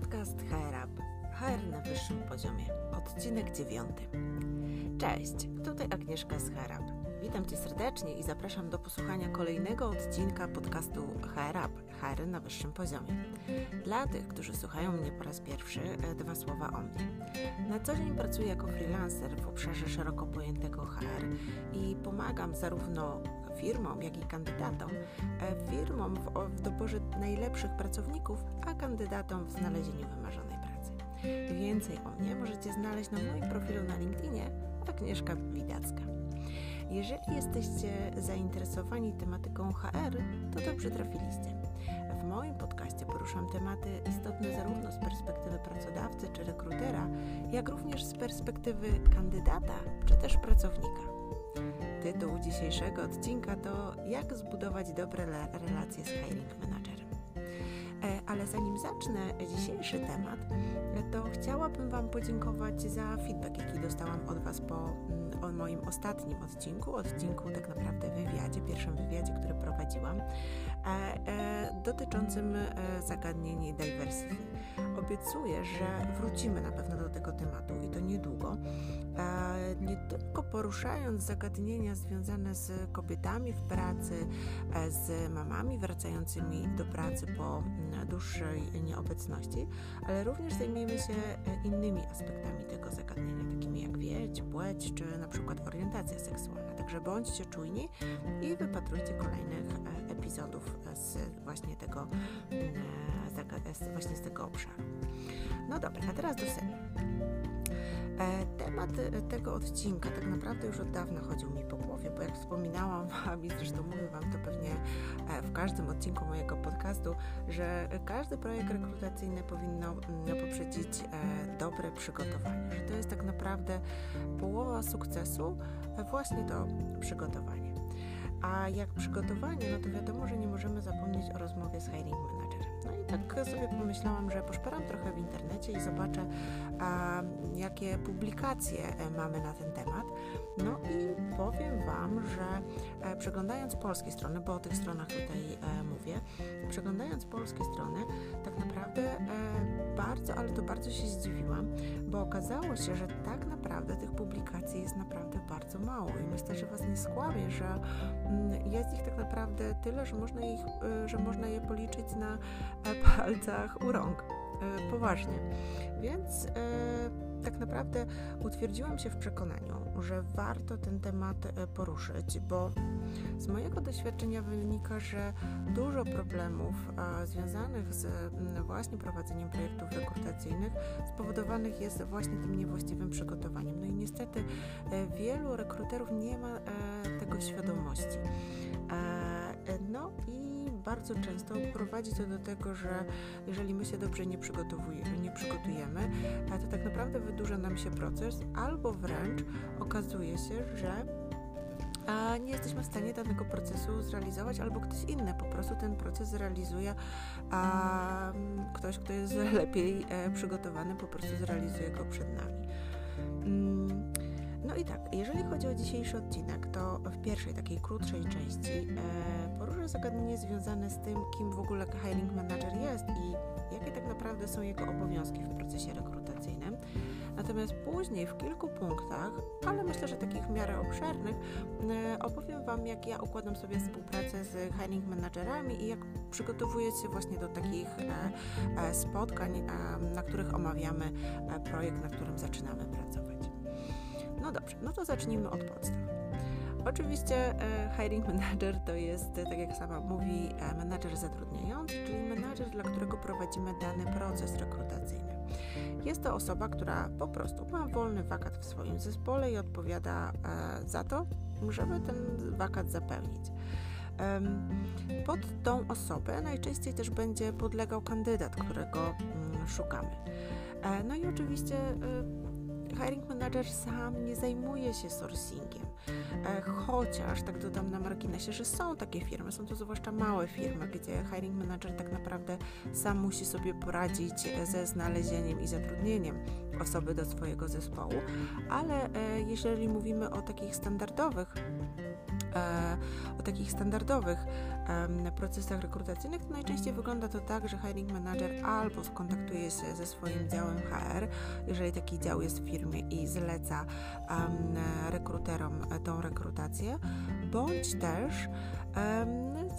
Podcast HR Up. HR na wyższym poziomie. Odcinek dziewiąty. Cześć, tutaj Agnieszka z HR Up. Witam Cię serdecznie i zapraszam do posłuchania kolejnego odcinka podcastu HR Up. HR na wyższym poziomie. Dla tych, którzy słuchają mnie po raz pierwszy, e, dwa słowa o mnie. Na co dzień pracuję jako freelancer w obszarze szeroko pojętego HR i pomagam zarówno firmom, jak i kandydatom, e, firmom w, w doborze najlepszych pracowników, a kandydatom w znalezieniu wymarzonej pracy. Więcej o mnie możecie znaleźć na moim profilu na LinkedInie Agnieszka Widacka. Jeżeli jesteście zainteresowani tematyką HR, to dobrze trafiliście. W moim podcaście poruszam tematy istotne zarówno z perspektywy pracodawcy czy rekrutera, jak również z perspektywy kandydata czy też pracownika. Tytuł dzisiejszego odcinka to Jak zbudować dobre relacje z hiring managerem. E, ale zanim zacznę dzisiejszy temat, to chciałabym Wam podziękować za feedback, jaki dostałam od Was po mm, o moim ostatnim odcinku, odcinku tak naprawdę wywiadzie, pierwszym wywiadzie, który prowadziłam, e, e, dotyczącym e, zagadnień diversity. Obiecuję, że wrócimy na pewno do tego tematu i to niedługo. E, nie tylko poruszając zagadnienia związane z kobietami w pracy, e, z mamami wracającymi do pracy po mm, dłuższej nieobecności, ale również zajmiemy się e, innymi aspektami tego zagadnienia, takimi jak wieć, płeć czy na przykład orientacja seksualna. Także bądźcie czujni i wypatrujcie kolejnych epizodów z właśnie tego, mm, właśnie z tego obszaru. No dobra, a teraz do sedna. E, temat e, tego odcinka tak naprawdę już od dawna chodził mi po głowie, bo jak wspominałam Wam i zresztą mówię Wam to pewnie e, w każdym odcinku mojego podcastu, że każdy projekt rekrutacyjny powinno mm, poprzedzić dobre przygotowanie, że to jest tak naprawdę połowa sukcesu, właśnie to przygotowanie. A jak przygotowanie, no to wiadomo, że nie możemy zapomnieć o rozmowie z hiring managerem tak sobie pomyślałam, że poszperam trochę w internecie i zobaczę, a, jakie publikacje e, mamy na ten temat. No i powiem Wam, że e, przeglądając polskie strony, bo o tych stronach tutaj e, mówię, przeglądając polskie strony, tak naprawdę e, bardzo, ale to bardzo się zdziwiłam, bo okazało się, że tak naprawdę tych publikacji jest naprawdę bardzo mało i myślę, że Was nie skłamię, że mm, jest ich tak naprawdę tyle, że można, ich, e, że można je policzyć na palcach u rąk. E, poważnie. Więc tak naprawdę utwierdziłam się w przekonaniu, że warto ten temat poruszyć, bo z mojego doświadczenia wynika, że dużo problemów związanych z właśnie prowadzeniem projektów rekrutacyjnych spowodowanych jest właśnie tym niewłaściwym przygotowaniem. No i niestety e, wielu rekruterów nie ma e, tego świadomości. E, no i bardzo często prowadzi to do tego, że jeżeli my się dobrze nie, nie przygotujemy, to tak naprawdę wydłuża nam się proces, albo wręcz okazuje się, że a nie jesteśmy w stanie danego procesu zrealizować, albo ktoś inny po prostu ten proces zrealizuje, a ktoś, kto jest lepiej e, przygotowany, po prostu zrealizuje go przed nami. I tak, jeżeli chodzi o dzisiejszy odcinek, to w pierwszej takiej krótszej części e, poruszę zagadnienie związane z tym, kim w ogóle hiring manager jest i jakie tak naprawdę są jego obowiązki w procesie rekrutacyjnym. Natomiast później w kilku punktach, ale myślę, że takich w miarę obszernych, e, opowiem Wam, jak ja układam sobie współpracę z hiring managerami i jak przygotowuję się właśnie do takich e, e, spotkań, na których omawiamy projekt, na którym zaczynamy pracować. No dobrze, no to zacznijmy od podstaw. Oczywiście hiring manager to jest, tak jak sama mówi, menadżer zatrudniający, czyli menadżer, dla którego prowadzimy dany proces rekrutacyjny. Jest to osoba, która po prostu ma wolny wakat w swoim zespole i odpowiada e, za to, żeby ten wakat zapełnić. Pod tą osobę najczęściej też będzie podlegał kandydat, którego mm, szukamy. E, no i oczywiście e, hiring manager sam nie zajmuje się sourcingiem. E, chociaż, tak dodam na marginesie, że są takie firmy, są to zwłaszcza małe firmy, gdzie hiring manager tak naprawdę sam musi sobie poradzić ze znalezieniem i zatrudnieniem osoby do swojego zespołu, ale e, jeżeli mówimy o takich standardowych e, o takich standardowych procesach rekrutacyjnych, to najczęściej wygląda to tak, że hiring manager albo skontaktuje się ze swoim działem HR, jeżeli taki dział jest w firmie i zleca rekruterom tą rekrutację, bądź też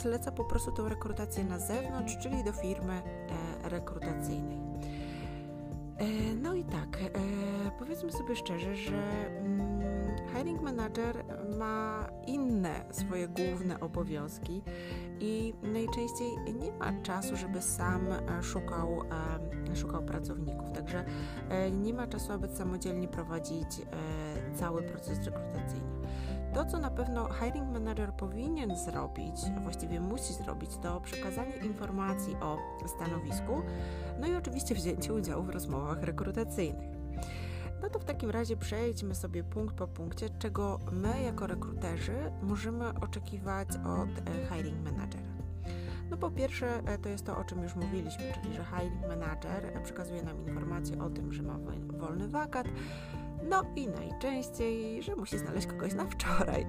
zleca po prostu tą rekrutację na zewnątrz, czyli do firmy e, rekrutacyjnej. E, no i tak, e, powiedzmy sobie szczerze, że mm, hiring manager ma inne swoje główne obowiązki i najczęściej nie ma czasu, żeby sam szukał, szukał pracowników. Także nie ma czasu, aby samodzielnie prowadzić cały proces rekrutacyjny. To, co na pewno hiring manager powinien zrobić, właściwie musi zrobić, to przekazanie informacji o stanowisku, no i oczywiście wzięcie udziału w rozmowach rekrutacyjnych. No to w takim razie przejdźmy sobie punkt po punkcie, czego my jako rekruterzy możemy oczekiwać od e, hiring managera. No po pierwsze, e, to jest to, o czym już mówiliśmy, czyli że hiring manager przekazuje nam informacje o tym, że ma wolny wakat, no i najczęściej, że musi znaleźć kogoś na wczoraj.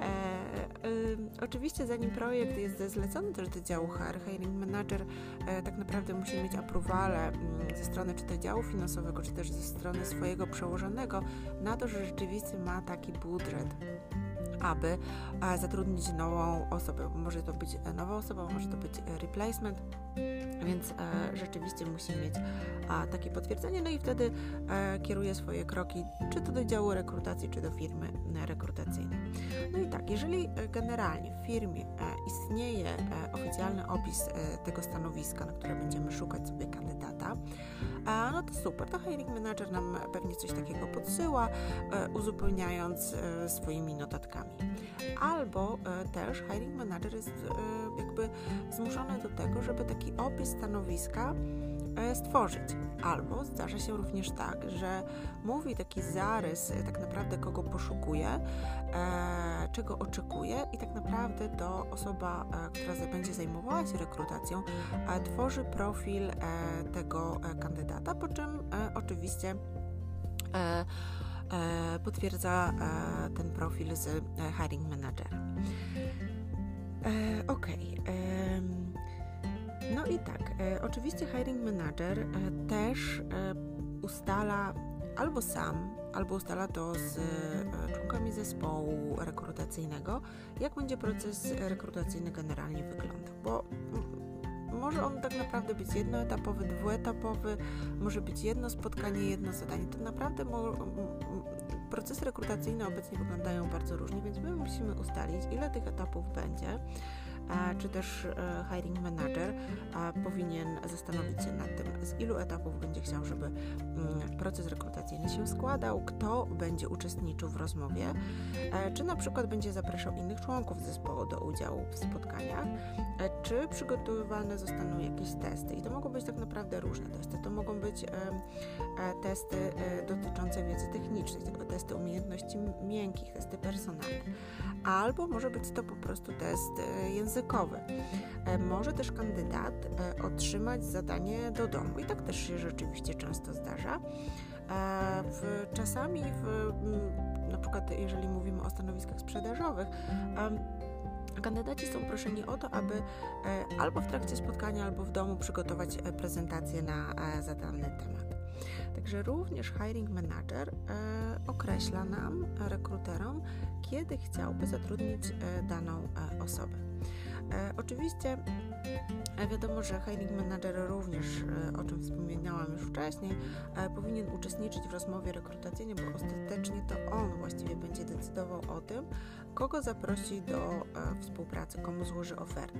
E, y, oczywiście zanim projekt jest zlecony też do działu HR, hiring manager e, tak naprawdę musi mieć aprowale mm, ze strony czy to działu finansowego, czy też ze strony swojego przełożonego na to, że rzeczywiście ma taki budżet aby e, zatrudnić nową osobę. Może to być nowa osoba, może to być replacement, więc e, rzeczywiście musi mieć a, takie potwierdzenie, no i wtedy e, kieruje swoje kroki czy to do działu rekrutacji, czy do firmy e, rekrutacyjnej. No i tak, jeżeli e, generalnie w firmie e, istnieje e, oficjalny opis tego stanowiska, na które będziemy szukać sobie kandydata, no to super, to hiring manager nam pewnie coś takiego podsyła, uzupełniając swoimi notatkami. Albo też hiring manager jest jakby zmuszony do tego, żeby taki opis stanowiska e, stworzyć. Albo zdarza się również tak, że mówi taki zarys e, tak naprawdę kogo poszukuje, e, czego oczekuje i tak naprawdę to osoba, która będzie zajmowała się rekrutacją, tworzy profil tego kandydata, po czym oczywiście potwierdza ten profil z hiring managerem. Okej. Okay. No i tak, e, oczywiście hiring manager e, też e, ustala albo sam, albo ustala to z członkami zespołu rekrutacyjnego, jak będzie proces rekrutacyjny generalnie wyglądał, bo może on tak naprawdę być jednoetapowy, dwuetapowy, może być jedno spotkanie, jedno zadanie. To naprawdę procesy rekrutacyjne obecnie wyglądają bardzo różnie, więc my musimy ustalić, ile tych etapów będzie czy też e, hiring manager powinien zastanowić się nad tym, z ilu etapów będzie chciał, żeby mm, proces rekrutacyjny się składał, kto będzie uczestniczył w rozmowie, e, czy na przykład będzie zapraszał innych członków zespołu do udziału w spotkaniach, e, czy przygotowywane zostaną jakieś testy. I to mogą być tak naprawdę różne testy. To mogą być testy dotyczące wiedzy technicznej, testy umiejętności miękkich, testy personalne, albo może być to po prostu test językowy językowy. E, może też kandydat e, otrzymać zadanie do domu i tak też się rzeczywiście często zdarza. E, czasami, w, na przykład jeżeli mówimy o stanowiskach sprzedażowych, Kandydaci są proszeni o to, aby albo w trakcie spotkania, albo w domu przygotować prezentację na zadany temat. Także również hiring manager określa nam, rekruterom, kiedy chciałby zatrudnić daną osobę. E, oczywiście e, wiadomo, że hiring manager również, e, o czym wspominałam już wcześniej, powinien uczestniczyć w rozmowie rekrutacyjnej, bo ostatecznie to on właściwie będzie decydował o tym, kogo zaprosi do współpracy, komu złoży ofertę.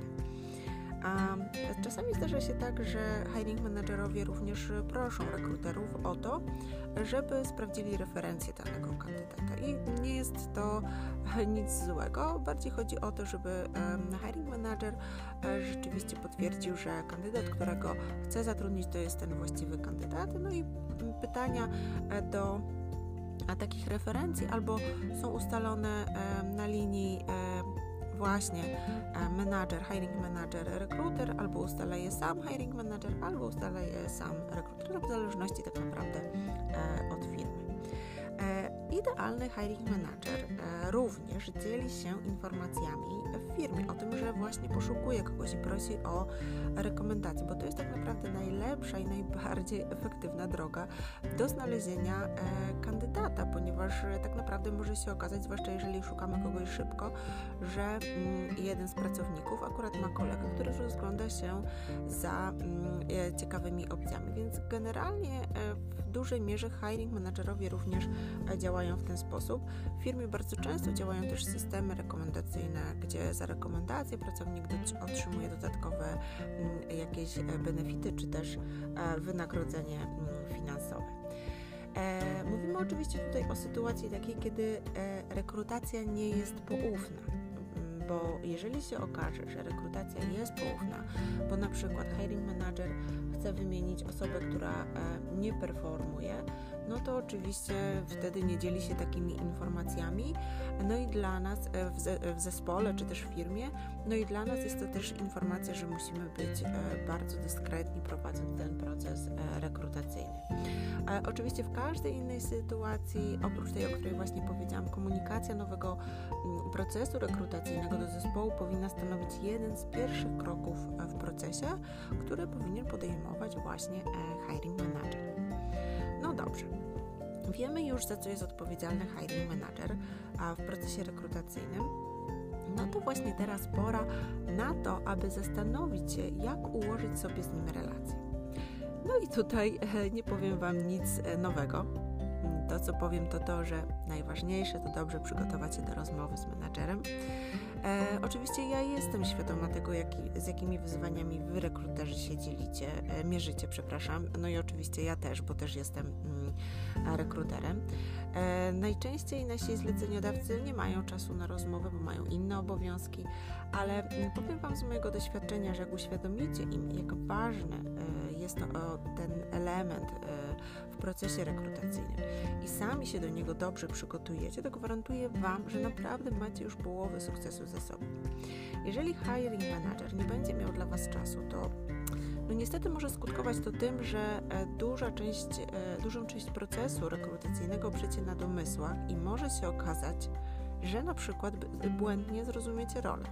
A czasami zdarza się tak, że hiring managerowie również proszą rekruterów o to, żeby sprawdzili referencje danego kandydata. I nie jest to nic złego, bardziej chodzi o to, żeby hiring manager e, rzeczywiście potwierdził, że kandydat, którego chce zatrudnić, to jest ten właściwy kandydat. No i pytania e, do takich referencji albo są ustalone na linii właśnie e, manager, hiring manager, recruiter, albo ustala je sam hiring manager, albo ustala je sam recruiter, w zależności tak naprawdę e, od firmy. E, Idealny hiring manager e, również dzieli się informacjami w firmie o tym, że właśnie poszukuje kogoś i prosi o rekomendacje, bo to jest tak naprawdę najlepsza i najbardziej efektywna droga do znalezienia e, kandydata, ponieważ e, tak naprawdę może się okazać, zwłaszcza jeżeli szukamy kogoś szybko, że mm, jeden z pracowników akurat ma kolegę, który rozgląda się za mm, ciekawymi opcjami, więc generalnie w dużej mierze hiring managerowie również działają w ten sposób. W firmie bardzo często działają też systemy rekomendacyjne, gdzie za rekomendację pracownik otrzymuje dodatkowe mm, jakieś e, benefity czy też e, wynagrodzenie mm, finansowe. E, mówimy oczywiście tutaj o sytuacji takiej, kiedy rekrutacja nie jest poufna mm, bo jeżeli się okaże, że rekrutacja jest poufna, bo na przykład hiring manager chce wymienić osobę, która nie performuje, no to oczywiście wtedy nie dzieli się takimi informacjami. No i dla nas e, w, zespole czy też w firmie, no i dla nas jest to też informacja, że musimy być e, bardzo dyskretni prowadząc ten proces e, rekrutacyjny. Oczywiście w każdej innej sytuacji, oprócz tej, o której właśnie powiedziałam, komunikacja nowego procesu rekrutacyjnego do zespołu powinna stanowić jeden z pierwszych kroków w procesie, który powinien podejmować właśnie hiring manager. Dobrze. Wiemy już, za co jest odpowiedzialny hiring manager a w procesie rekrutacyjnym. No to właśnie teraz pora na to, aby zastanowić się, jak ułożyć sobie z nim relacje. No i tutaj e, nie powiem Wam nic e, nowego. To, co powiem, to to, że najważniejsze to dobrze przygotować się do rozmowy z menadżerem. E, oczywiście ja jestem świadoma tego, jaki, z jakimi wyzwaniami wy rekruterzy się dzielicie, e, mierzycie, przepraszam. No i oczywiście ja też, bo też jestem mm, rekruterem. E, najczęściej nasi zleceniodawcy nie mają czasu na rozmowę, bo mają inne obowiązki, ale mm, powiem Wam z mojego doświadczenia, że jak uświadomicie im, jak ważne e, jest to ten element e, procesie rekrutacyjnym i sami się do niego dobrze przygotujecie, to gwarantuję Wam, że naprawdę macie już połowę sukcesu ze sobą. Jeżeli hiring manager nie będzie miał dla Was czasu, to no niestety może skutkować to tym, że e, duża część, e, dużą część procesu rekrutacyjnego przecie na domysłach i może się okazać, że na przykład błędnie zrozumiecie rolę.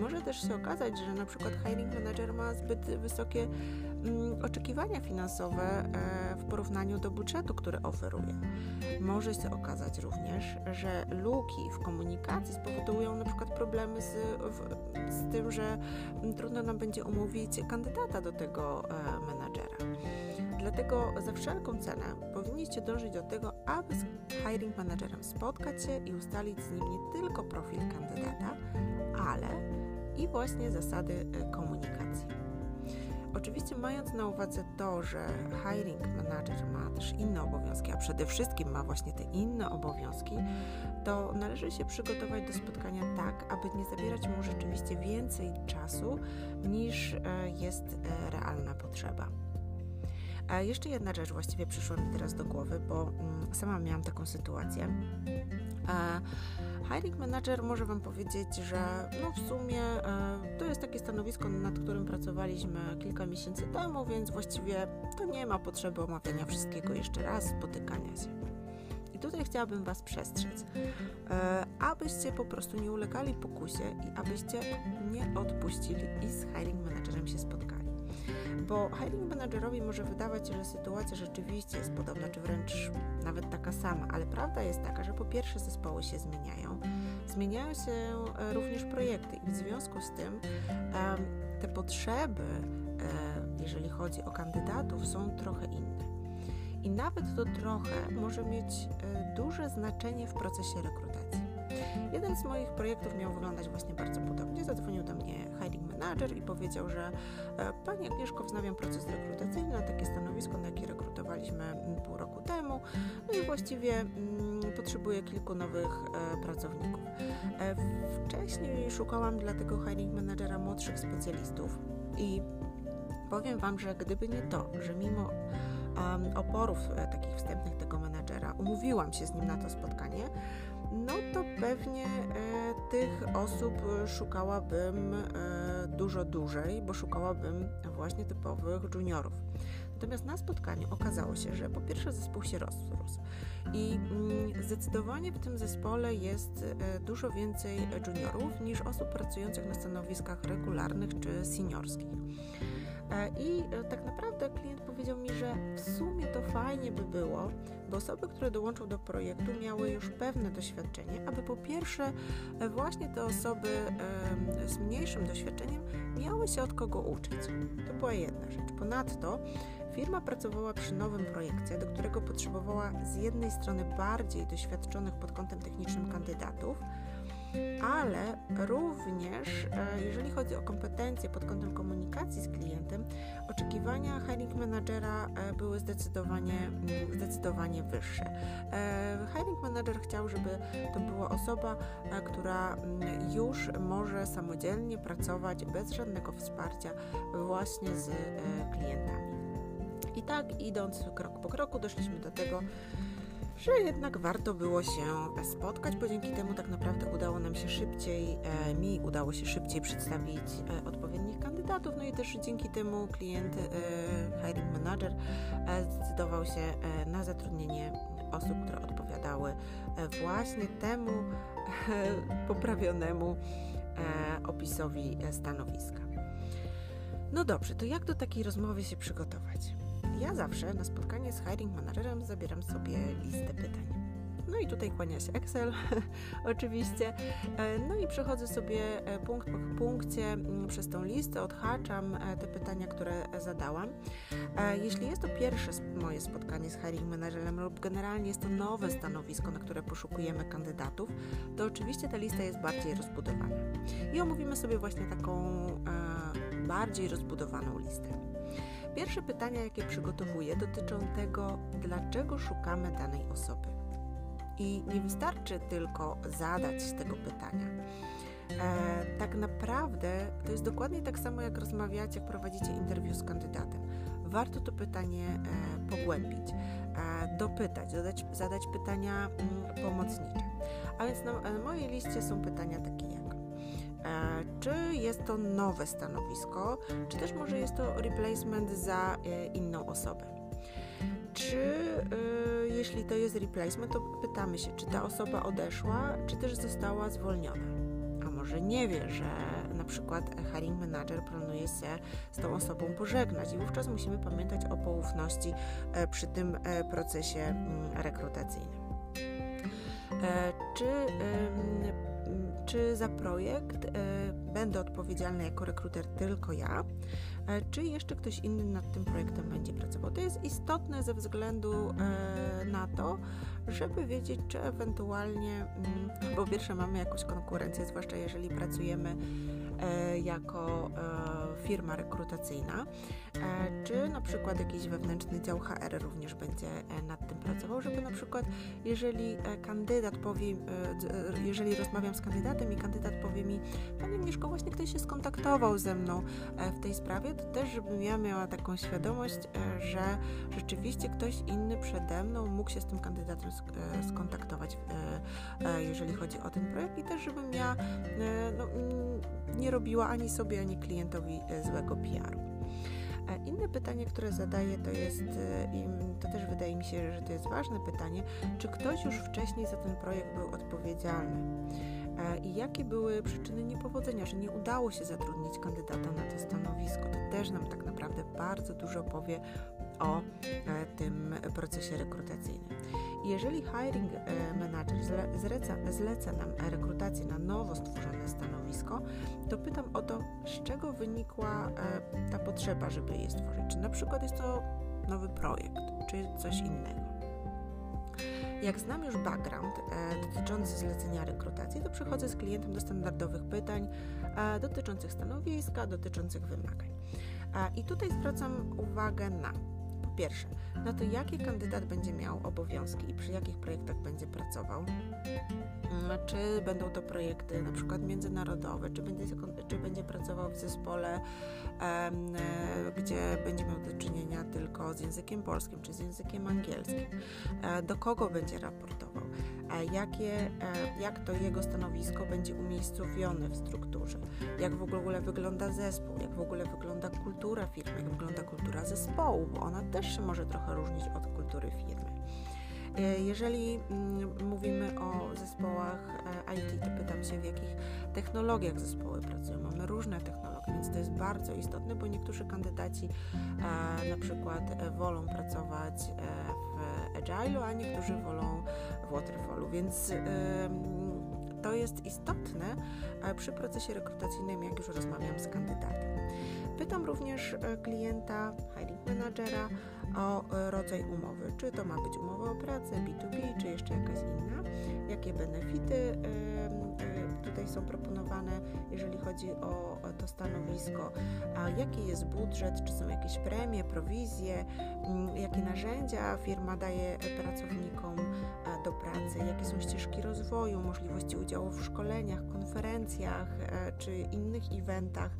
Może też się okazać, że na przykład hiring manager ma zbyt wysokie mm, oczekiwania finansowe e, w porównaniu do budżetu, który oferuje. Może się okazać również, że luki w komunikacji spowodują na przykład problemy z, z tym, że trudno nam będzie umówić kandydata do tego e, menadżera. Dlatego za wszelką cenę powinniście dążyć do tego, z hiring managerem spotkać się i ustalić z nim nie tylko profil kandydata, ale i właśnie zasady e, komunikacji. Oczywiście mając na uwadze to, że hiring manager ma też inne obowiązki, a przede wszystkim ma właśnie te inne obowiązki, to należy się przygotować do spotkania tak, aby nie zabierać mu rzeczywiście więcej czasu niż e, jest e, realna potrzeba. A jeszcze jedna rzecz właściwie przyszła mi teraz do głowy, bo mm, sama miałam taką sytuację. Hiring manager może Wam powiedzieć, że no w sumie e, to jest takie stanowisko, nad którym pracowaliśmy kilka miesięcy temu, więc właściwie to nie ma potrzeby omawiania wszystkiego jeszcze raz, spotykania się. I tutaj chciałabym Was przestrzec, e, abyście po prostu nie ulegali pokusie i abyście nie odpuścili i z hiring managerem się spotkali bo hiring managerowi może wydawać się, że sytuacja rzeczywiście jest podobna, czy wręcz nawet taka sama, ale prawda jest taka, że po pierwsze zespoły się zmieniają, zmieniają się e, również projekty i w związku z tym te potrzeby, e, jeżeli chodzi o kandydatów, są trochę inne. I nawet to trochę może mieć e, duże znaczenie w procesie rekrutacji. Jeden z moich projektów miał wyglądać właśnie bardzo podobnie. Zadzwonił do mnie hiring manager i powiedział, że e, Pani Agnieszko, wznawiam proces rekrutacyjny na takie stanowisko, na jakie rekrutowaliśmy pół roku temu. No i właściwie mm, potrzebuję kilku nowych e, pracowników. E, wcześniej szukałam dla tego hiring managera młodszych specjalistów i powiem Wam, że gdyby nie to, że mimo oporów takich wstępnych tego menadżera umówiłam się z nim na to spotkanie, no to pewnie tych osób szukałabym e, dużo dłużej, bo szukałabym właśnie typowych juniorów. Natomiast na spotkaniu okazało się, że po pierwsze zespół się rozrósł i mm, zdecydowanie w tym zespole jest e, dużo więcej juniorów niż osób pracujących na stanowiskach regularnych czy seniorskich. E, I tak naprawdę klient powiedział mi, że w sumie to fajnie by było, by osoby, które dołączą do projektu, miały już pewne doświadczenie, aby po pierwsze e, właśnie te osoby z mniejszym doświadczeniem miały się od kogo uczyć. To była jedna rzecz. Ponadto firma pracowała przy nowym projekcie, do którego potrzebowała z jednej strony bardziej doświadczonych pod kątem technicznym kandydatów, ale również e, jeżeli chodzi o kompetencje pod kątem komunikacji z klientem, oczekiwania hiring managera e, były zdecydowanie, zdecydowanie wyższe. E, hiring manager chciał, żeby to była osoba, która mm, już może samodzielnie pracować bez żadnego wsparcia właśnie z klientami. I tak idąc krok po kroku doszliśmy do tego, że jednak warto było się spotkać, bo dzięki temu tak naprawdę udało nam się szybciej, e, mi udało się szybciej przedstawić e, odpowiednich kandydatów, no i też dzięki temu klient, e, hiring manager zdecydował się na zatrudnienie osób, które odpowiadały właśnie temu poprawionemu opisowi stanowiska. No dobrze, to jak do takiej rozmowy się przygotować? Ja zawsze na spotkanie z hiring managerem zabieram sobie listę pytań. No i tutaj kłania się Excel, oczywiście. E, no i przechodzę sobie e, punkt po punkcie przez tą listę, odhaczam e, te pytania, które zadałam. Jeśli jest to pierwsze moje spotkanie z hiring managerem lub generalnie jest to nowe stanowisko, na które poszukujemy kandydatów, to oczywiście ta lista jest bardziej rozbudowana. I omówimy sobie właśnie taką bardziej rozbudowaną listę. Pierwsze pytania, jakie przygotowuję, dotyczą tego, dlaczego szukamy danej osoby. I nie wystarczy tylko zadać tego pytania. E, tak naprawdę to jest dokładnie tak samo, jak rozmawiacie, prowadzicie interwiu z kandydatem. Warto to pytanie e, pogłębić, e, dopytać, zadać, pytania mm, pomocnicze. A więc na, na mojej liście są pytania takie jak czy jest to nowe stanowisko, czy też może jest to replacement za e, inną osobę. Czy e, jeśli to jest replacement, to pytamy się, czy ta osoba odeszła, czy też została zwolniona. A może nie wie, że na przykład hiring manager planuje się z tą osobą pożegnać i wówczas musimy pamiętać o poufności przy tym procesie mm, rekrutacyjnym. Czy czy za projekt e, będę odpowiedzialny jako rekruter tylko ja, czy jeszcze ktoś inny nad tym projektem będzie pracował. To jest istotne ze względu e, na to, żeby wiedzieć, czy ewentualnie, mm, po pierwsze mamy jakąś konkurencję, zwłaszcza jeżeli pracujemy E, jako e, firma rekrutacyjna, e, czy na przykład jakiś wewnętrzny dział HR również będzie nad tym pracował, żeby na przykład jeżeli kandydat powie, jeżeli rozmawiam z kandydatem i kandydat powie mi, Pani Mieszko, właśnie ktoś się skontaktował ze mną w tej sprawie, to też żebym ja miała taką świadomość, że rzeczywiście ktoś inny przede mną mógł się z tym kandydatem skontaktować, jeżeli chodzi o ten projekt i też żebym ja no, nie robiła ani sobie, ani klientowi e, złego PR-u. E, inne pytanie, które zadaję, to jest, e, to też wydaje mi się, że to jest ważne pytanie, czy ktoś już wcześniej za ten projekt był odpowiedzialny? I jakie były przyczyny niepowodzenia, że nie udało się zatrudnić kandydata na to stanowisko? To też nam tak naprawdę bardzo dużo powie o tym procesie rekrutacyjnym. Jeżeli hiring manager zleca, zleca nam rekrutację na nowo stworzone stanowisko, to pytam o to, z czego wynikła e, ta potrzeba, żeby je stworzyć. Czy na przykład jest to nowy projekt, czy coś innego. Jak znam już background e, dotyczący zlecenia rekrutacji, to przechodzę z klientem do standardowych pytań e, dotyczących stanowiska, dotyczących wymagań. E, I tutaj zwracam uwagę na pierwsze, na to jakie kandydat będzie miał obowiązki i przy jakich projektach będzie pracował. Mm, czy będą to projekty na przykład międzynarodowe, czy będzie, czy będzie pracował w zespole, gdzie będzie miał do czynienia tylko z językiem polskim, czy z językiem angielskim, e, do kogo będzie raportował? Jakie, jak to jego stanowisko będzie umiejscowione w strukturze, jak w ogóle wygląda zespół, jak w ogóle wygląda kultura firmy, jak wygląda kultura zespołu, bo ona też się może trochę różnić od kultury firmy. E, jeżeli mm, mówimy o zespołach e, IT, to pytam się, w jakich technologiach zespoły pracują. Mamy różne technologie, więc to jest bardzo istotne, bo niektórzy kandydaci e, na przykład wolą pracować w Agile'u, a niektórzy wolą w Waterfallu, więc to jest istotne przy procesie rekrutacyjnym, jak już rozmawiam z kandydatem. Pytam również klienta, hiring managera, o e, rodzaj umowy. Czy to ma być umowa o pracę, B2B, czy jeszcze jakaś inna. Jakie benefity e, tutaj są proponowane, jeżeli chodzi o to stanowisko, a jaki jest budżet, czy są jakieś premie, prowizje, mm, jakie narzędzia firma daje pracownikom do pracy, jakie są ścieżki rozwoju, możliwości udziału w szkoleniach, konferencjach e, czy innych eventach.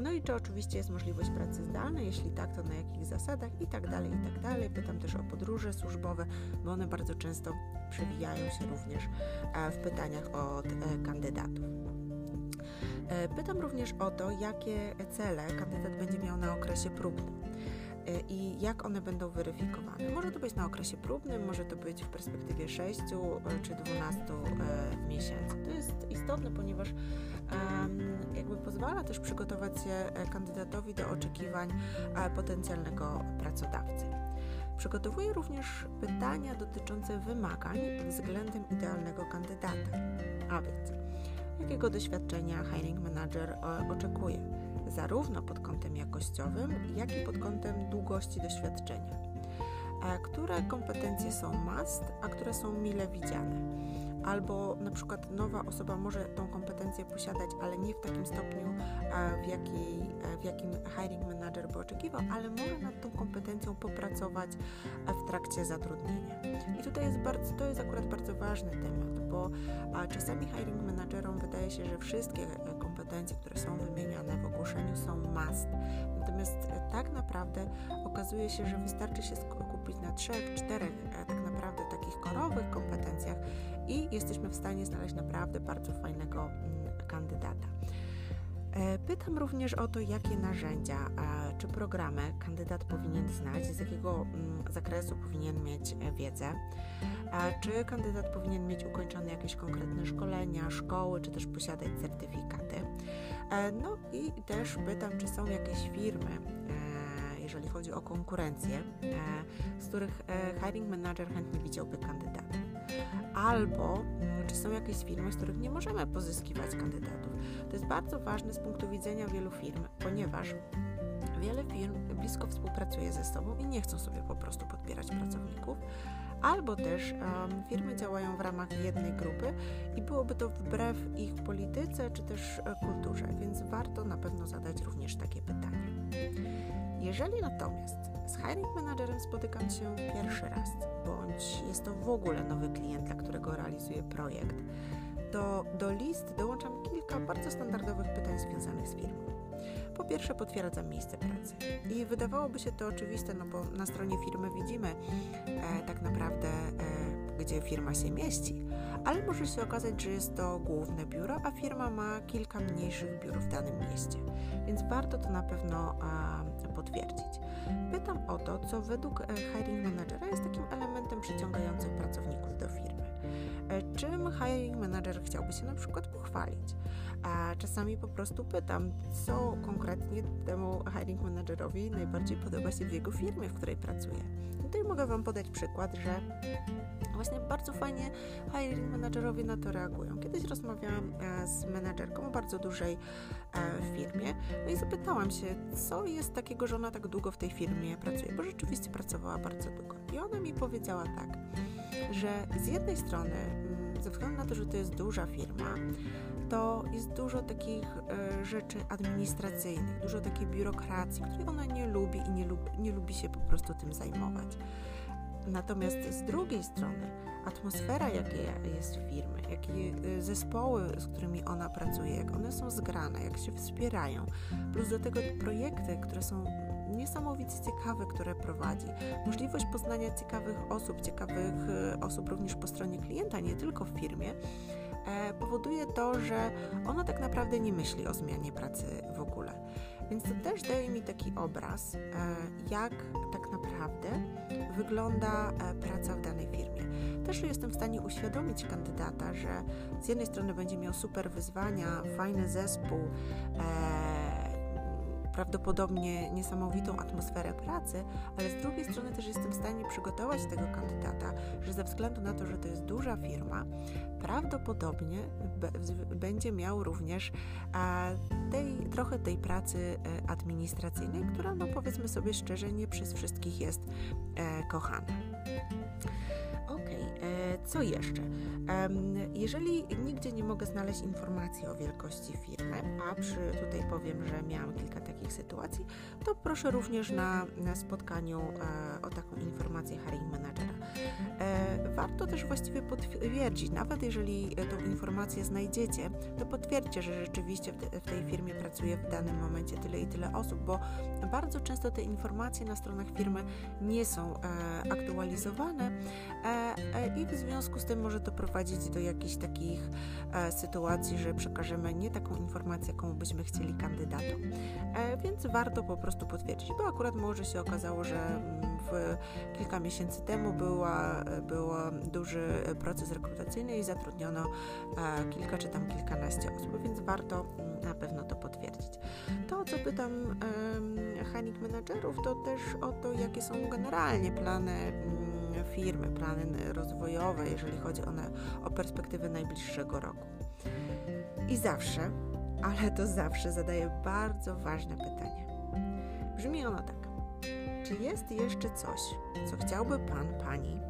No i czy oczywiście jest możliwość pracy zdalnej, jeśli tak, to na jakich zasadach i tak dalej, i tak dalej. Pytam też o podróże służbowe, bo one bardzo często przewijają się również e, w pytaniach od e, kandydatów. Pytam również o to, jakie cele kandydat będzie miał na okresie próbnym. Y, i jak one będą weryfikowane. Może to być na okresie próbnym, może to być w perspektywie 6 y, czy 12 y, miesięcy. To jest istotne, ponieważ jakby pozwala też przygotować się e, kandydatowi do oczekiwań e, potencjalnego pracodawcy. Przygotowuje również pytania dotyczące wymagań względem idealnego kandydata, a więc jakiego doświadczenia hiring manager e, oczekuje zarówno pod kątem jakościowym, jak i pod kątem długości doświadczenia. Które kompetencje są must, a które są mile widziane albo na przykład nowa osoba może tą kompetencję posiadać, ale nie w takim stopniu, w, jakiej, w jakim hiring manager by oczekiwał, ale może nad tą kompetencją popracować w trakcie zatrudnienia. I tutaj jest bardzo, to jest akurat bardzo ważny temat, bo czasami hiring managerom wydaje się, że wszystkie e, kompetencje, które są wymieniane Natomiast e, tak naprawdę okazuje się, że wystarczy się skupić na trzech, czterech e, tak naprawdę takich korowych kompetencjach i jesteśmy w stanie znaleźć naprawdę bardzo fajnego mm, kandydata. E, pytam również o to, jakie narzędzia czy programy kandydat powinien znać, z jakiego mm, zakresu powinien mieć wiedzę, czy kandydat powinien mieć ukończone jakieś konkretne szkolenia, szkoły, czy też posiadać certyfikaty. E, no i też pytam, czy są jakieś firmy, e, jeżeli chodzi o konkurencję, e, z których hiring manager chętnie widziałby kandydatów. Albo mm, czy są jakieś firmy, z których nie możemy pozyskiwać kandydatów. To jest bardzo ważne z punktu widzenia wielu firm, ponieważ wiele firm blisko współpracuje ze sobą i nie chcą sobie po prostu podbierać pracowników, albo też um, firmy działają w ramach jednej grupy i byłoby to wbrew ich polityce czy też e, kulturze, więc warto na pewno zadać również takie pytanie. Jeżeli natomiast z hiring managerem spotykam się pierwszy raz, bądź jest to w ogóle nowy klient, dla którego realizuję projekt, to do list dołączam kilka bardzo standardowych pytań związanych z firmą. Po pierwsze, potwierdzam miejsce pracy. I wydawałoby się to oczywiste, no bo na stronie firmy widzimy e, tak naprawdę, e, gdzie firma się mieści, ale może się okazać, że jest to główne biuro, a firma ma kilka mniejszych biur w danym mieście, więc warto to na pewno e, potwierdzić. Pytam o to, co według e, hiring managera jest takim elementem przyciągającym pracowników do firmy. E, czym hiring manager chciałby się na przykład pochwalić? Czasami po prostu pytam, co konkretnie temu hiring managerowi najbardziej podoba się w jego firmie, w której pracuje. I tutaj mogę Wam podać przykład, że właśnie bardzo fajnie hiring managerowie na to reagują. Kiedyś rozmawiałam e, z menedżerką o bardzo dużej e, firmie, no i zapytałam się, co jest takiego, że ona tak długo w tej firmie pracuje, bo rzeczywiście pracowała bardzo długo. I ona mi powiedziała tak, że z jednej strony, mm, ze względu na to, że to jest duża firma, to jest dużo takich e, rzeczy administracyjnych, dużo takiej biurokracji, której ona nie lubi i nie lubi, nie lubi się po prostu tym zajmować. Natomiast z drugiej strony atmosfera, jakie jest firmy, jakie y, zespoły, z którymi ona pracuje, jak one są zgrane, jak się wspierają, plus do tego projekty, które są niesamowicie ciekawe, które prowadzi. Możliwość poznania ciekawych osób, ciekawych y, osób również po stronie klienta, nie tylko w firmie, e, powoduje to, że ona tak naprawdę nie myśli o zmianie pracy w ogóle. Więc to też daje mi taki obraz, e, jak tak naprawdę wygląda e, praca w danej firmie. Też jestem w stanie uświadomić kandydata, że z jednej strony będzie miał super wyzwania, fajny zespół, prawdopodobnie niesamowitą atmosferę pracy, ale z drugiej strony też jestem w stanie przygotować tego kandydata, że ze względu na to, że to jest duża firma, prawdopodobnie będzie miał również tej, trochę tej pracy e, administracyjnej, która, no powiedzmy sobie szczerze, nie przez wszystkich jest e, kochana. Co jeszcze? Jeżeli nigdzie nie mogę znaleźć informacji o wielkości firmy, a przy, tutaj powiem, że miałam kilka takich sytuacji, to proszę również na, na spotkaniu e, o taką informację hiring managera. E, warto też właściwie potwierdzić, nawet jeżeli tą informację znajdziecie, to potwierdźcie, że rzeczywiście w, te, w tej firmie pracuje w danym momencie tyle i tyle osób, bo bardzo często te informacje na stronach firmy nie są e, aktualizowane i w związku z tym może to prowadzić do jakichś takich e, sytuacji, że przekażemy nie taką informację, jaką byśmy chcieli kandydatom. E, więc warto po prostu potwierdzić, bo akurat może się okazało, że mm, w kilka miesięcy temu była, był duży proces rekrutacyjny i zatrudniono e, kilka czy tam kilkanaście osób, więc warto mm, na pewno to potwierdzić. To, co pytam um, managerów, to też o to, jakie są generalnie plany mm, firmy, plany rozwojowe, jeżeli chodzi one o perspektywę najbliższego roku. I zawsze, ale to zawsze zadaję bardzo ważne pytanie. Brzmi ono tak. Czy jest jeszcze coś, co chciałby Pan, Pani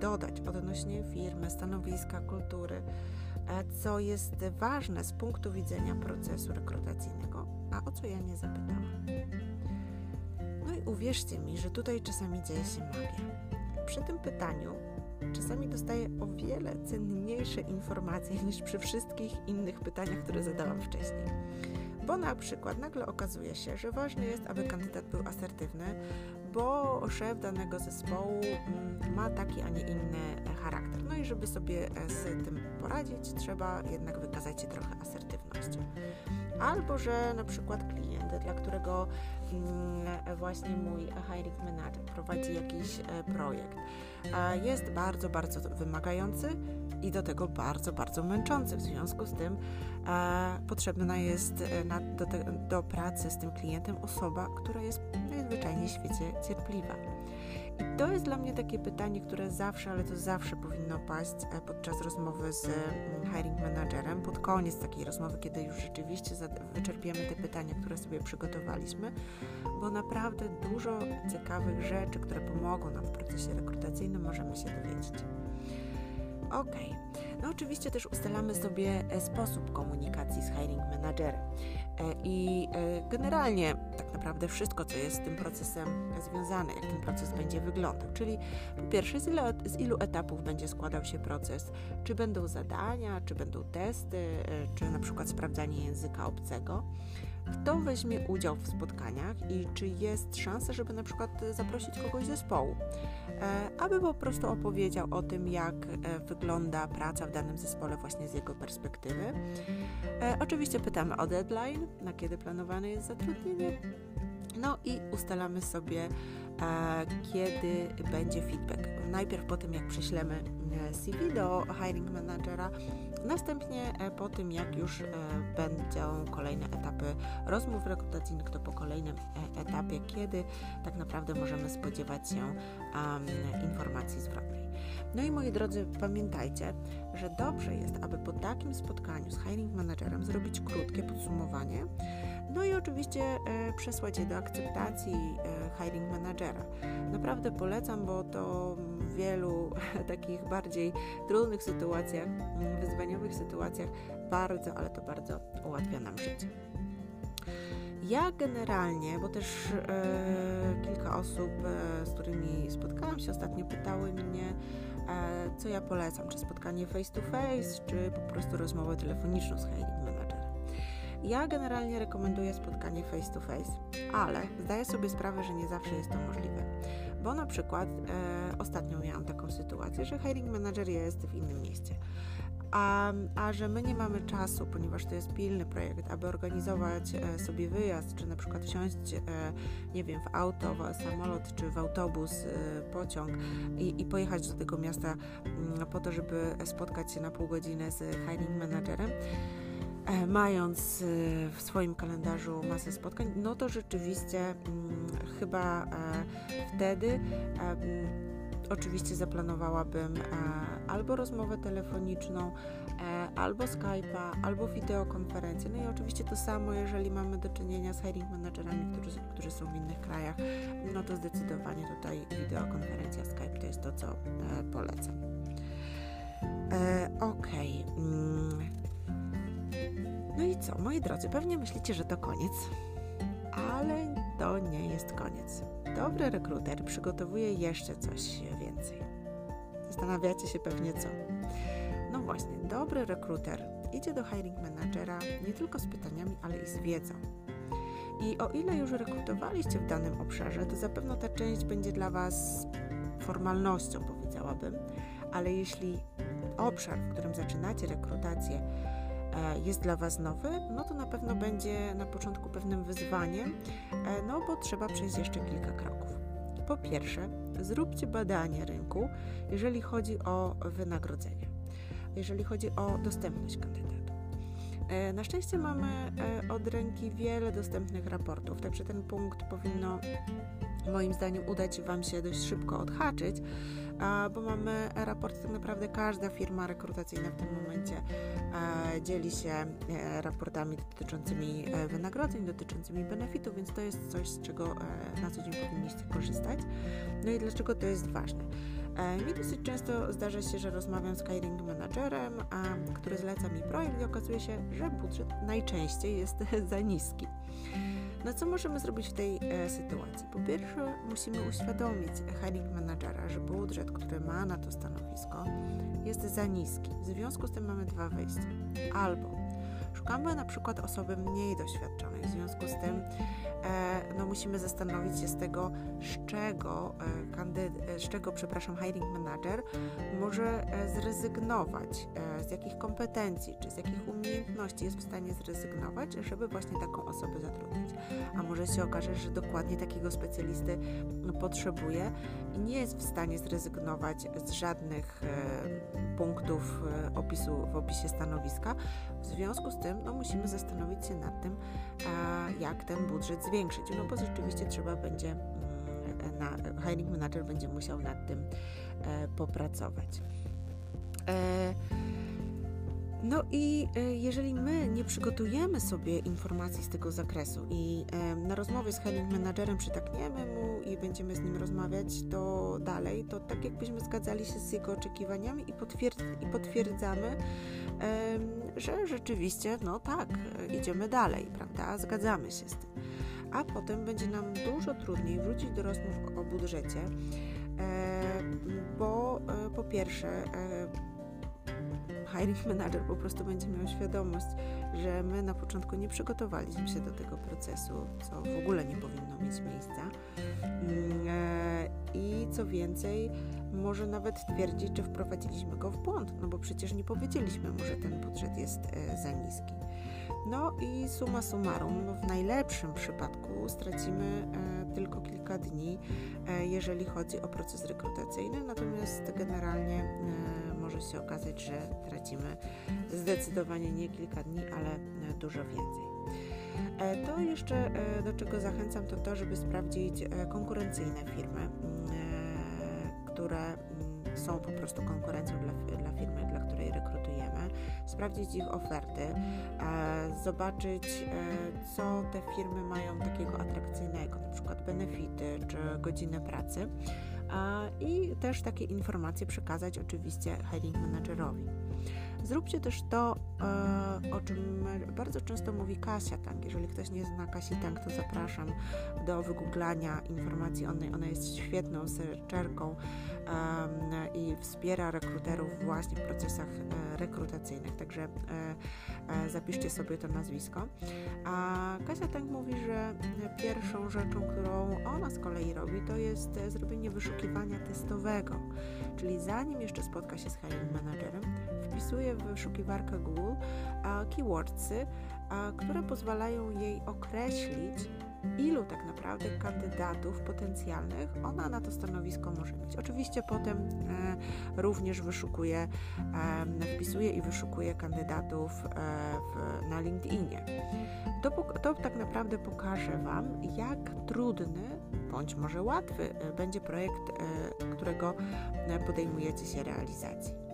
dodać odnośnie firmy, stanowiska, kultury, e, co jest ważne z punktu widzenia procesu rekrutacyjnego, a o co ja nie zapytałam? No i uwierzcie mi, że tutaj czasami dzieje się magia przy tym pytaniu czasami dostaję o wiele cenniejsze informacje niż przy wszystkich innych pytaniach, które zadałam wcześniej. Bo na przykład nagle okazuje się, że ważne jest, aby kandydat był asertywny, bo szef danego zespołu mm, ma taki, a nie inny charakter. No i żeby sobie z tym poradzić, trzeba jednak wykazać się trochę asertywnością. Albo że na przykład klient, dla którego Mm, właśnie mój hiring manager prowadzi jakiś e, projekt. Jest bardzo, bardzo wymagający i do tego bardzo, bardzo męczący. W związku z tym potrzebna jest e, do, do pracy z tym klientem osoba, która jest najzwyczajniej w świecie cierpliwa. I to jest dla mnie takie pytanie, które zawsze, ale to zawsze powinno paść e, podczas rozmowy z mm, hiring managerem, pod koniec takiej rozmowy, kiedy już rzeczywiście wyczerpiemy te pytania, które sobie przygotowaliśmy, bo naprawdę dużo ciekawych rzeczy, które pomogą nam w procesie rekrutacyjnym, możemy się dowiedzieć. Ok. No oczywiście też ustalamy sobie e, sposób komunikacji z hiring managerem. E, I e, generalnie tak naprawdę wszystko, co jest z tym procesem związane, jak ten proces będzie wyglądał. Czyli po pierwsze, z ilu, z ilu etapów będzie składał się proces, czy będą zadania, czy będą testy, czy na przykład sprawdzanie języka obcego kto weźmie udział w spotkaniach i czy jest szansa, żeby na przykład zaprosić kogoś z zespołu, e, aby po prostu opowiedział o tym, jak e, wygląda praca w danym zespole właśnie z jego perspektywy. E, oczywiście pytamy o deadline, na kiedy planowane jest zatrudnienie. No i ustalamy sobie, kiedy będzie feedback. Najpierw po tym, jak prześlemy CV do hiring managera, Następnie e, po tym, jak już e, będą kolejne etapy rozmów rekrutacyjnych, to po kolejnym e, etapie, kiedy tak naprawdę możemy spodziewać się um, informacji zwrotnej. No i moi drodzy, pamiętajcie, że dobrze jest, aby po takim spotkaniu z hiring managerem zrobić krótkie podsumowanie, no i oczywiście e, przesłać je do akceptacji e, hiring managera. Naprawdę polecam, bo to w wielu takich bardziej trudnych sytuacjach, wyzwaniowych sytuacjach bardzo, ale to bardzo ułatwia nam życie. Ja generalnie, bo też e, kilka osób, e, z którymi spotkałam się ostatnio, pytały mnie, e, co ja polecam, czy spotkanie face to face, czy po prostu rozmowę telefoniczną z hiring managerem. Ja generalnie rekomenduję spotkanie face to face, ale zdaję sobie sprawę, że nie zawsze jest to możliwe. Bo na przykład e, ostatnio miałam taką sytuację, że hiring manager jest w innym mieście a, a że my nie mamy czasu, ponieważ to jest pilny projekt, aby organizować e, sobie wyjazd, czy na przykład wsiąść, e, nie wiem, w auto, w samolot, czy w autobus, e, pociąg i, i pojechać do tego miasta mm, po to, żeby spotkać się na pół godziny z hiring managerem mając w swoim kalendarzu masę spotkań, no to rzeczywiście mm, chyba wtedy Oczywiście zaplanowałabym e, albo rozmowę telefoniczną, e, albo Skype'a, albo wideokonferencję. No i oczywiście to samo, jeżeli mamy do czynienia z hiring managerami, którzy, którzy są w innych krajach, no to zdecydowanie tutaj wideokonferencja Skype to jest to, co e, polecam. Okej. No i co, moi drodzy, pewnie myślicie, że to koniec, ale to nie jest koniec. Dobry rekruter przygotowuje jeszcze coś więcej. Zastanawiacie się pewnie co. No właśnie, dobry rekruter idzie do hiring managera nie tylko z pytaniami, ale i z wiedzą. I o ile już rekrutowaliście w danym obszarze, to zapewne ta część będzie dla Was formalnością, powiedziałabym, ale jeśli obszar, w którym zaczynacie rekrutację, jest dla Was nowy, no to na pewno będzie na początku pewnym wyzwaniem, e, no bo trzeba przejść jeszcze kilka kroków. Po pierwsze, zróbcie badanie rynku, jeżeli chodzi o wynagrodzenie, jeżeli chodzi o dostępność kandydatu. E, na szczęście mamy e, od ręki wiele dostępnych raportów, także ten punkt powinno moim zdaniem udać Wam się dość szybko odhaczyć, bo mamy raport, tak naprawdę każda firma rekrutacyjna w tym momencie e, dzieli się e, raportami dotyczącymi e, wynagrodzeń, dotyczącymi benefitów, więc to jest coś, z czego na co dzień powinniście korzystać. No i dlaczego to jest ważne? Mi dosyć często zdarza się, że rozmawiam z hiring managerem, który zleca mi projekt i okazuje się, że budżet najczęściej jest za niski. No co możemy zrobić w tej e, sytuacji? Po pierwsze, musimy uświadomić hiring managera, że budżet, który ma na to stanowisko, jest za niski. W związku z tym mamy dwa wyjścia. Albo szukamy na przykład osoby mniej doświadczonej, w związku z tym e, no, musimy zastanowić się z tego, z czego, e, e, z czego przepraszam, hiring manager może zrezygnować, z jakich kompetencji czy z jakich umiejętności jest w stanie zrezygnować, żeby właśnie taką osobę zatrudnić. A może się okaże, że dokładnie takiego specjalisty potrzebuje i nie jest w stanie zrezygnować z żadnych punktów opisu w opisie stanowiska. W związku z tym no, musimy zastanowić się nad tym, jak ten budżet zwiększyć, no bo rzeczywiście trzeba będzie, mm, na, hiring manager będzie musiał nad tym e, popracować. E, no i e, jeżeli my nie przygotujemy sobie informacji z tego zakresu i na rozmowie z hiring managerem przytakniemy mu i będziemy z nim rozmawiać, to dalej, to tak jakbyśmy zgadzali się z jego oczekiwaniami i, i potwierdzamy, że rzeczywiście, no tak, idziemy dalej, prawda? Zgadzamy się z tym. A potem będzie nam dużo trudniej wrócić do rozmów o budżecie, bo e, po pierwsze, e, hiring manager po prostu będzie miał świadomość, że my na początku nie przygotowaliśmy się do tego procesu, co w ogóle nie powinno mieć miejsca. Mm, e, I co więcej, może nawet twierdzić, że wprowadziliśmy go w błąd, no bo przecież nie powiedzieliśmy mu, że ten budżet jest e, za niski. No i suma summarum, no w najlepszym przypadku stracimy e, tylko kilka dni, jeżeli chodzi o proces rekrutacyjny, natomiast generalnie może się okazać, że tracimy zdecydowanie nie kilka dni, ale dużo więcej. To jeszcze do czego zachęcam, to to, żeby sprawdzić konkurencyjne firmy które mm, są po prostu konkurencją dla, dla firmy, dla której rekrutujemy, sprawdzić ich oferty, e, zobaczyć, e, co te firmy mają takiego atrakcyjnego, na przykład benefity czy godziny pracy. I też takie informacje przekazać oczywiście hiring managerowi. Zróbcie też to, e, o czym bardzo często mówi Kasia Tang. Jeżeli ktoś nie zna Kasi Tang, to zapraszam do wygooglania informacji. Ona jest świetną searcherką i wspiera rekruterów właśnie w procesach e, rekrutacyjnych, także zapiszcie sobie to nazwisko. A Kasia Tang mówi, że pierwszą rzeczą, którą ona z kolei robi, to jest zrobienie wyszukiwania testowego, czyli zanim jeszcze spotka się z hiring managerem, wpisuje w wyszukiwarkę Google keywordsy, które pozwalają jej określić, ilu tak naprawdę kandydatów potencjalnych ona na to stanowisko może mieć. Oczywiście potem e, również wyszukuje, e, wpisuje i wyszukuje kandydatów e, na LinkedInie. To, to tak naprawdę pokaże Wam, jak trudny bądź może łatwy będzie projekt, którego podejmujecie się realizacji.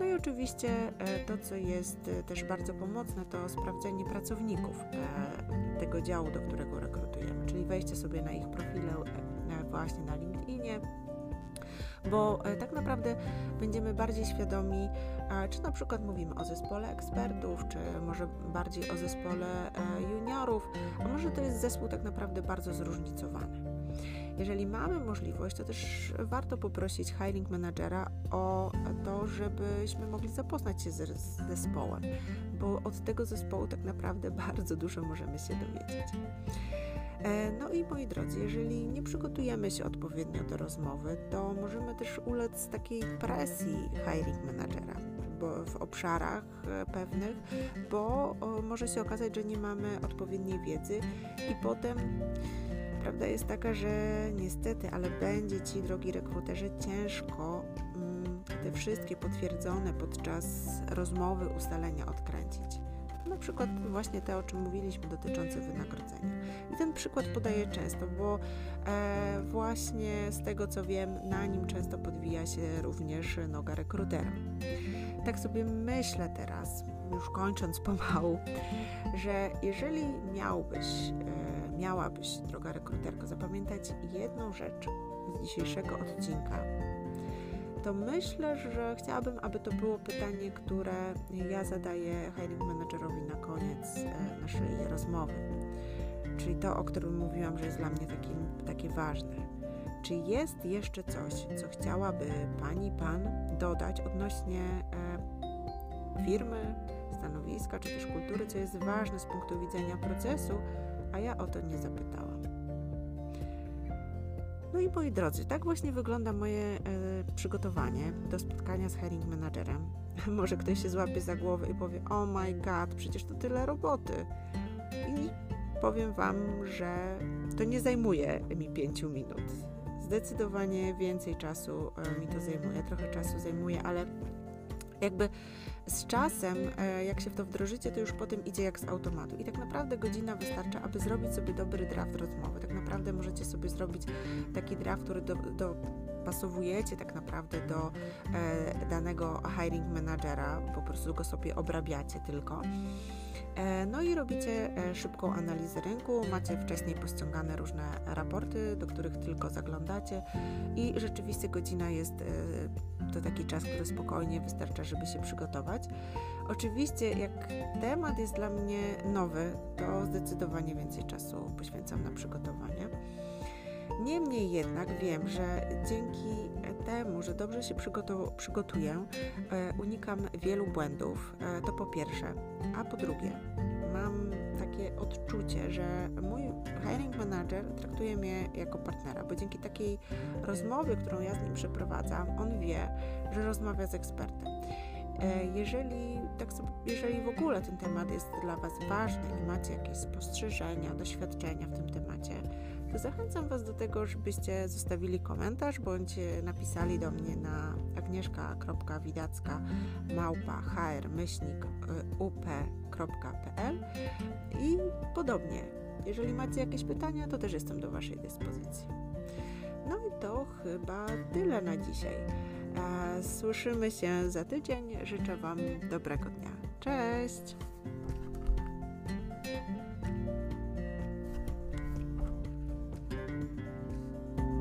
No i oczywiście to, co jest też bardzo pomocne, to sprawdzenie pracowników tego działu, do którego rekrutujemy, czyli wejście sobie na ich profile właśnie na LinkedInie, bo tak naprawdę będziemy bardziej świadomi, czy na przykład mówimy o zespole ekspertów, czy może bardziej o zespole juniorów, a może to jest zespół tak naprawdę bardzo zróżnicowany. Jeżeli mamy możliwość, to też warto poprosić hiring managera o to, żebyśmy mogli zapoznać się z zespołem, bo od tego zespołu tak naprawdę bardzo dużo możemy się dowiedzieć. E, no i moi drodzy, jeżeli nie przygotujemy się odpowiednio do rozmowy, to możemy też ulec takiej presji hiring managera w obszarach e, pewnych, bo może się okazać, że nie mamy odpowiedniej wiedzy i potem Prawda jest taka, że niestety, ale będzie Ci, drogi rekruterze, ciężko mm, te wszystkie potwierdzone podczas rozmowy ustalenia odkręcić. Na przykład właśnie te, o czym mówiliśmy, dotyczące wynagrodzenia. I ten przykład podaję często, bo e, właśnie z tego co wiem, na nim często podwija się również noga rekrutera. Tak sobie myślę teraz, już kończąc pomału, że jeżeli miałbyś e, miałabyś, droga rekruterko, zapamiętać jedną rzecz z dzisiejszego odcinka, to myślę, że chciałabym, aby to było pytanie, które ja zadaję hiring managerowi na koniec e, naszej rozmowy. Czyli to, o którym mówiłam, że jest dla mnie takim, takie ważne. Czy jest jeszcze coś, co chciałaby Pani, Pan dodać odnośnie e, firmy, stanowiska, czy też kultury, co jest ważne z punktu widzenia procesu, a ja o to nie zapytałam. No i moi drodzy, tak właśnie wygląda moje e, przygotowanie do spotkania z hiring managerem. Może ktoś się złapie za głowę i powie: Oh my god, przecież to tyle roboty. I powiem Wam, że to nie zajmuje mi 5 minut. Zdecydowanie więcej czasu e, mi to zajmuje, trochę czasu zajmuje, ale jakby z czasem, e, jak się w to wdrożycie, to już potem idzie jak z automatu. I tak naprawdę godzina wystarcza, aby zrobić sobie dobry draft rozmowy. Tak naprawdę możecie sobie zrobić taki draft, który do, dopasowujecie tak naprawdę do e, danego hiring managera, po prostu go sobie obrabiacie tylko. E, no i robicie e, szybką analizę rynku, macie wcześniej pościągane różne raporty, do których tylko zaglądacie i rzeczywiście godzina jest to taki czas, który spokojnie wystarcza, żeby się przygotować. Oczywiście, jak temat jest dla mnie nowy, to zdecydowanie więcej czasu poświęcam na przygotowanie. Niemniej jednak wiem, że dzięki temu, że dobrze się przygotuję, e, unikam wielu błędów. E, to po pierwsze. A po drugie, mam takie odczucie, że mój hiring manager traktuje mnie jako partnera, bo dzięki takiej rozmowie, którą ja z nim przeprowadzam, on wie, że rozmawia z ekspertem. E, jeżeli, tak sobie, jeżeli w ogóle ten temat jest dla Was ważny i macie jakieś spostrzeżenia, doświadczenia w tym temacie, to zachęcam Was do tego, żebyście zostawili komentarz bądź napisali do mnie na agnieszka.widacka małpa hr-up.pl i podobnie. Jeżeli macie jakieś pytania, to też jestem do Waszej dyspozycji. No i to chyba tyle na dzisiaj. Słyszymy się za tydzień. Życzę Wam dobrego dnia. Cześć!